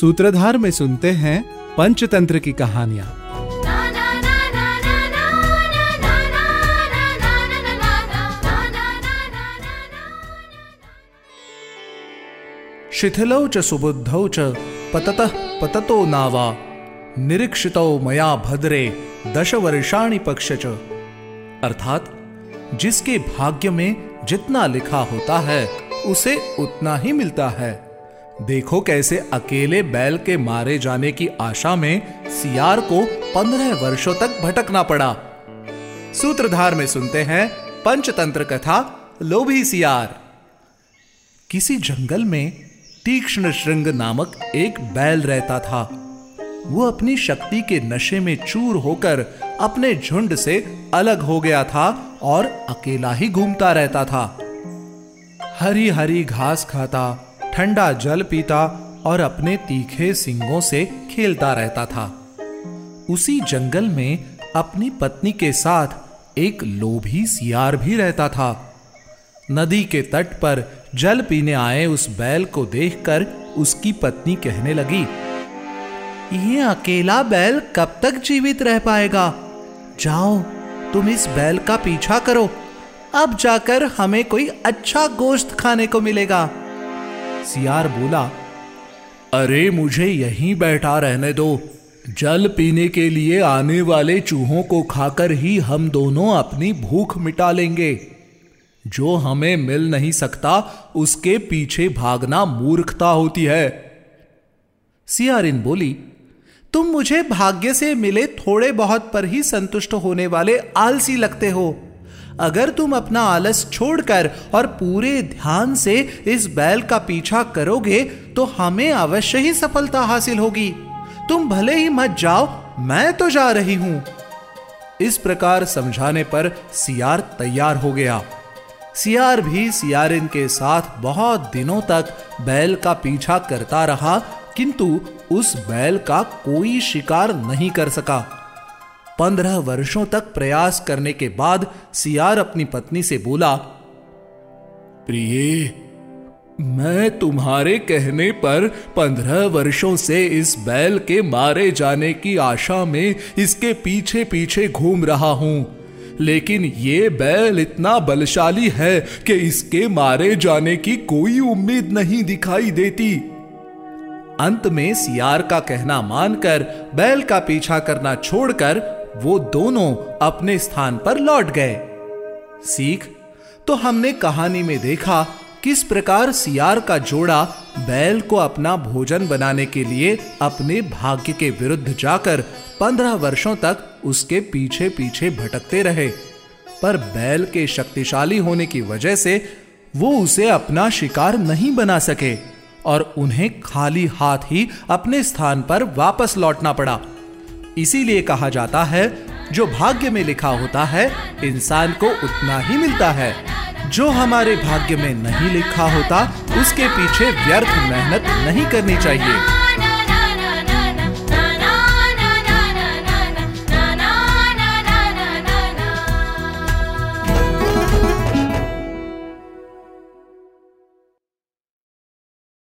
सूत्रधार में सुनते हैं पंचतंत्र की कहानियाँ। शिथिलौ च सुबुद्धौ च पततः पततो नावा, निरीक्षितो मया भद्रे दश वर्षाणी पक्ष च। अर्थात, जिसके भाग्य में जितना लिखा होता है, उसे उतना ही मिलता है। देखो कैसे अकेले बैल के मारे जाने की आशा में सियार को पंद्रह वर्षों तक भटकना पड़ा। सूत्रधार में सुनते हैं पंचतंत्र कथा, लोभी सियार। किसी जंगल में तीक्ष्ण श्रृंग नामक एक बैल रहता था। वो अपनी शक्ति के नशे में चूर होकर अपने झुंड से अलग हो गया था और अकेला ही घूमता रहता था। हरी हरी घास खाता ठंडा जल पीता और अपने तीखे सिंगों से खेलता रहता था। उसी जंगल में अपनी पत्नी के साथ एक लोभी सियार भी रहता था। नदी के तट पर जल पीने आए उस बैल को देखकर उसकी पत्नी कहने लगी, ये अकेला बैल कब तक जीवित रह पाएगा? जाओ, तुम इस बैल का पीछा करो। अब जाकर हमें कोई अच्छा गोश्त खाने को मिलेगा। सियार बोला, अरे, मुझे यहीं बैठा रहने दो। जल पीने के लिए आने वाले चूहों को खाकर ही हम दोनों अपनी भूख मिटा लेंगे। जो हमें मिल नहीं सकता, उसके पीछे भागना मूर्खता होती है। सियारिन बोली, तुम मुझे भाग्य से मिले थोड़े बहुत पर ही संतुष्ट होने वाले आलसी लगते हो। अगर तुम अपना आलस छोड़कर और पूरे ध्यान से इस बैल का पीछा करोगे तो हमें अवश्य ही सफलता हासिल होगी। तुम भले ही मत जाओ, मैं तो जा रही हूँ। इस प्रकार समझाने पर सियार तैयार हो गया। सियार भी सियारिन के साथ बहुत दिनों तक बैल का पीछा करता रहा, किंतु उस बैल का कोई शिकार नहीं कर सका। पंद्रह वर्षों तक प्रयास करने के बाद सियार अपनी पत्नी से बोला, प्रिय, मैं तुम्हारे कहने पर पंद्रह वर्षों से इस बैल के मारे जाने की आशा में इसके पीछे पीछे घूम रहा हूँ। लेकिन ये बैल इतना बलशाली है कि इसके मारे जाने की कोई उम्मीद नहीं दिखाई देती। अंत में सियार का कहना मानकर बैल का पीछा करना छोड़कर वो दोनों अपने स्थान पर लौट गए। सीख तो हमने कहानी में देखा किस प्रकार सियार का जोड़ा बैल को अपना भोजन बनाने के लिए अपने भाग्य के विरुद्ध जाकर पंद्रह वर्षों तक उसके पीछे पीछे भटकते रहे। पर बैल के शक्तिशाली होने की वजह से वो उसे अपना शिकार नहीं बना सके और उन्हें खाली हाथ ही अपने स्थान पर वापस लौटना पड़ा। इसीलिए कहा जाता है, जो भाग्य में लिखा होता है, इंसान को उतना ही मिलता है। जो हमारे भाग्य में नहीं लिखा होता, उसके पीछे व्यर्थ मेहनत नहीं करनी चाहिए।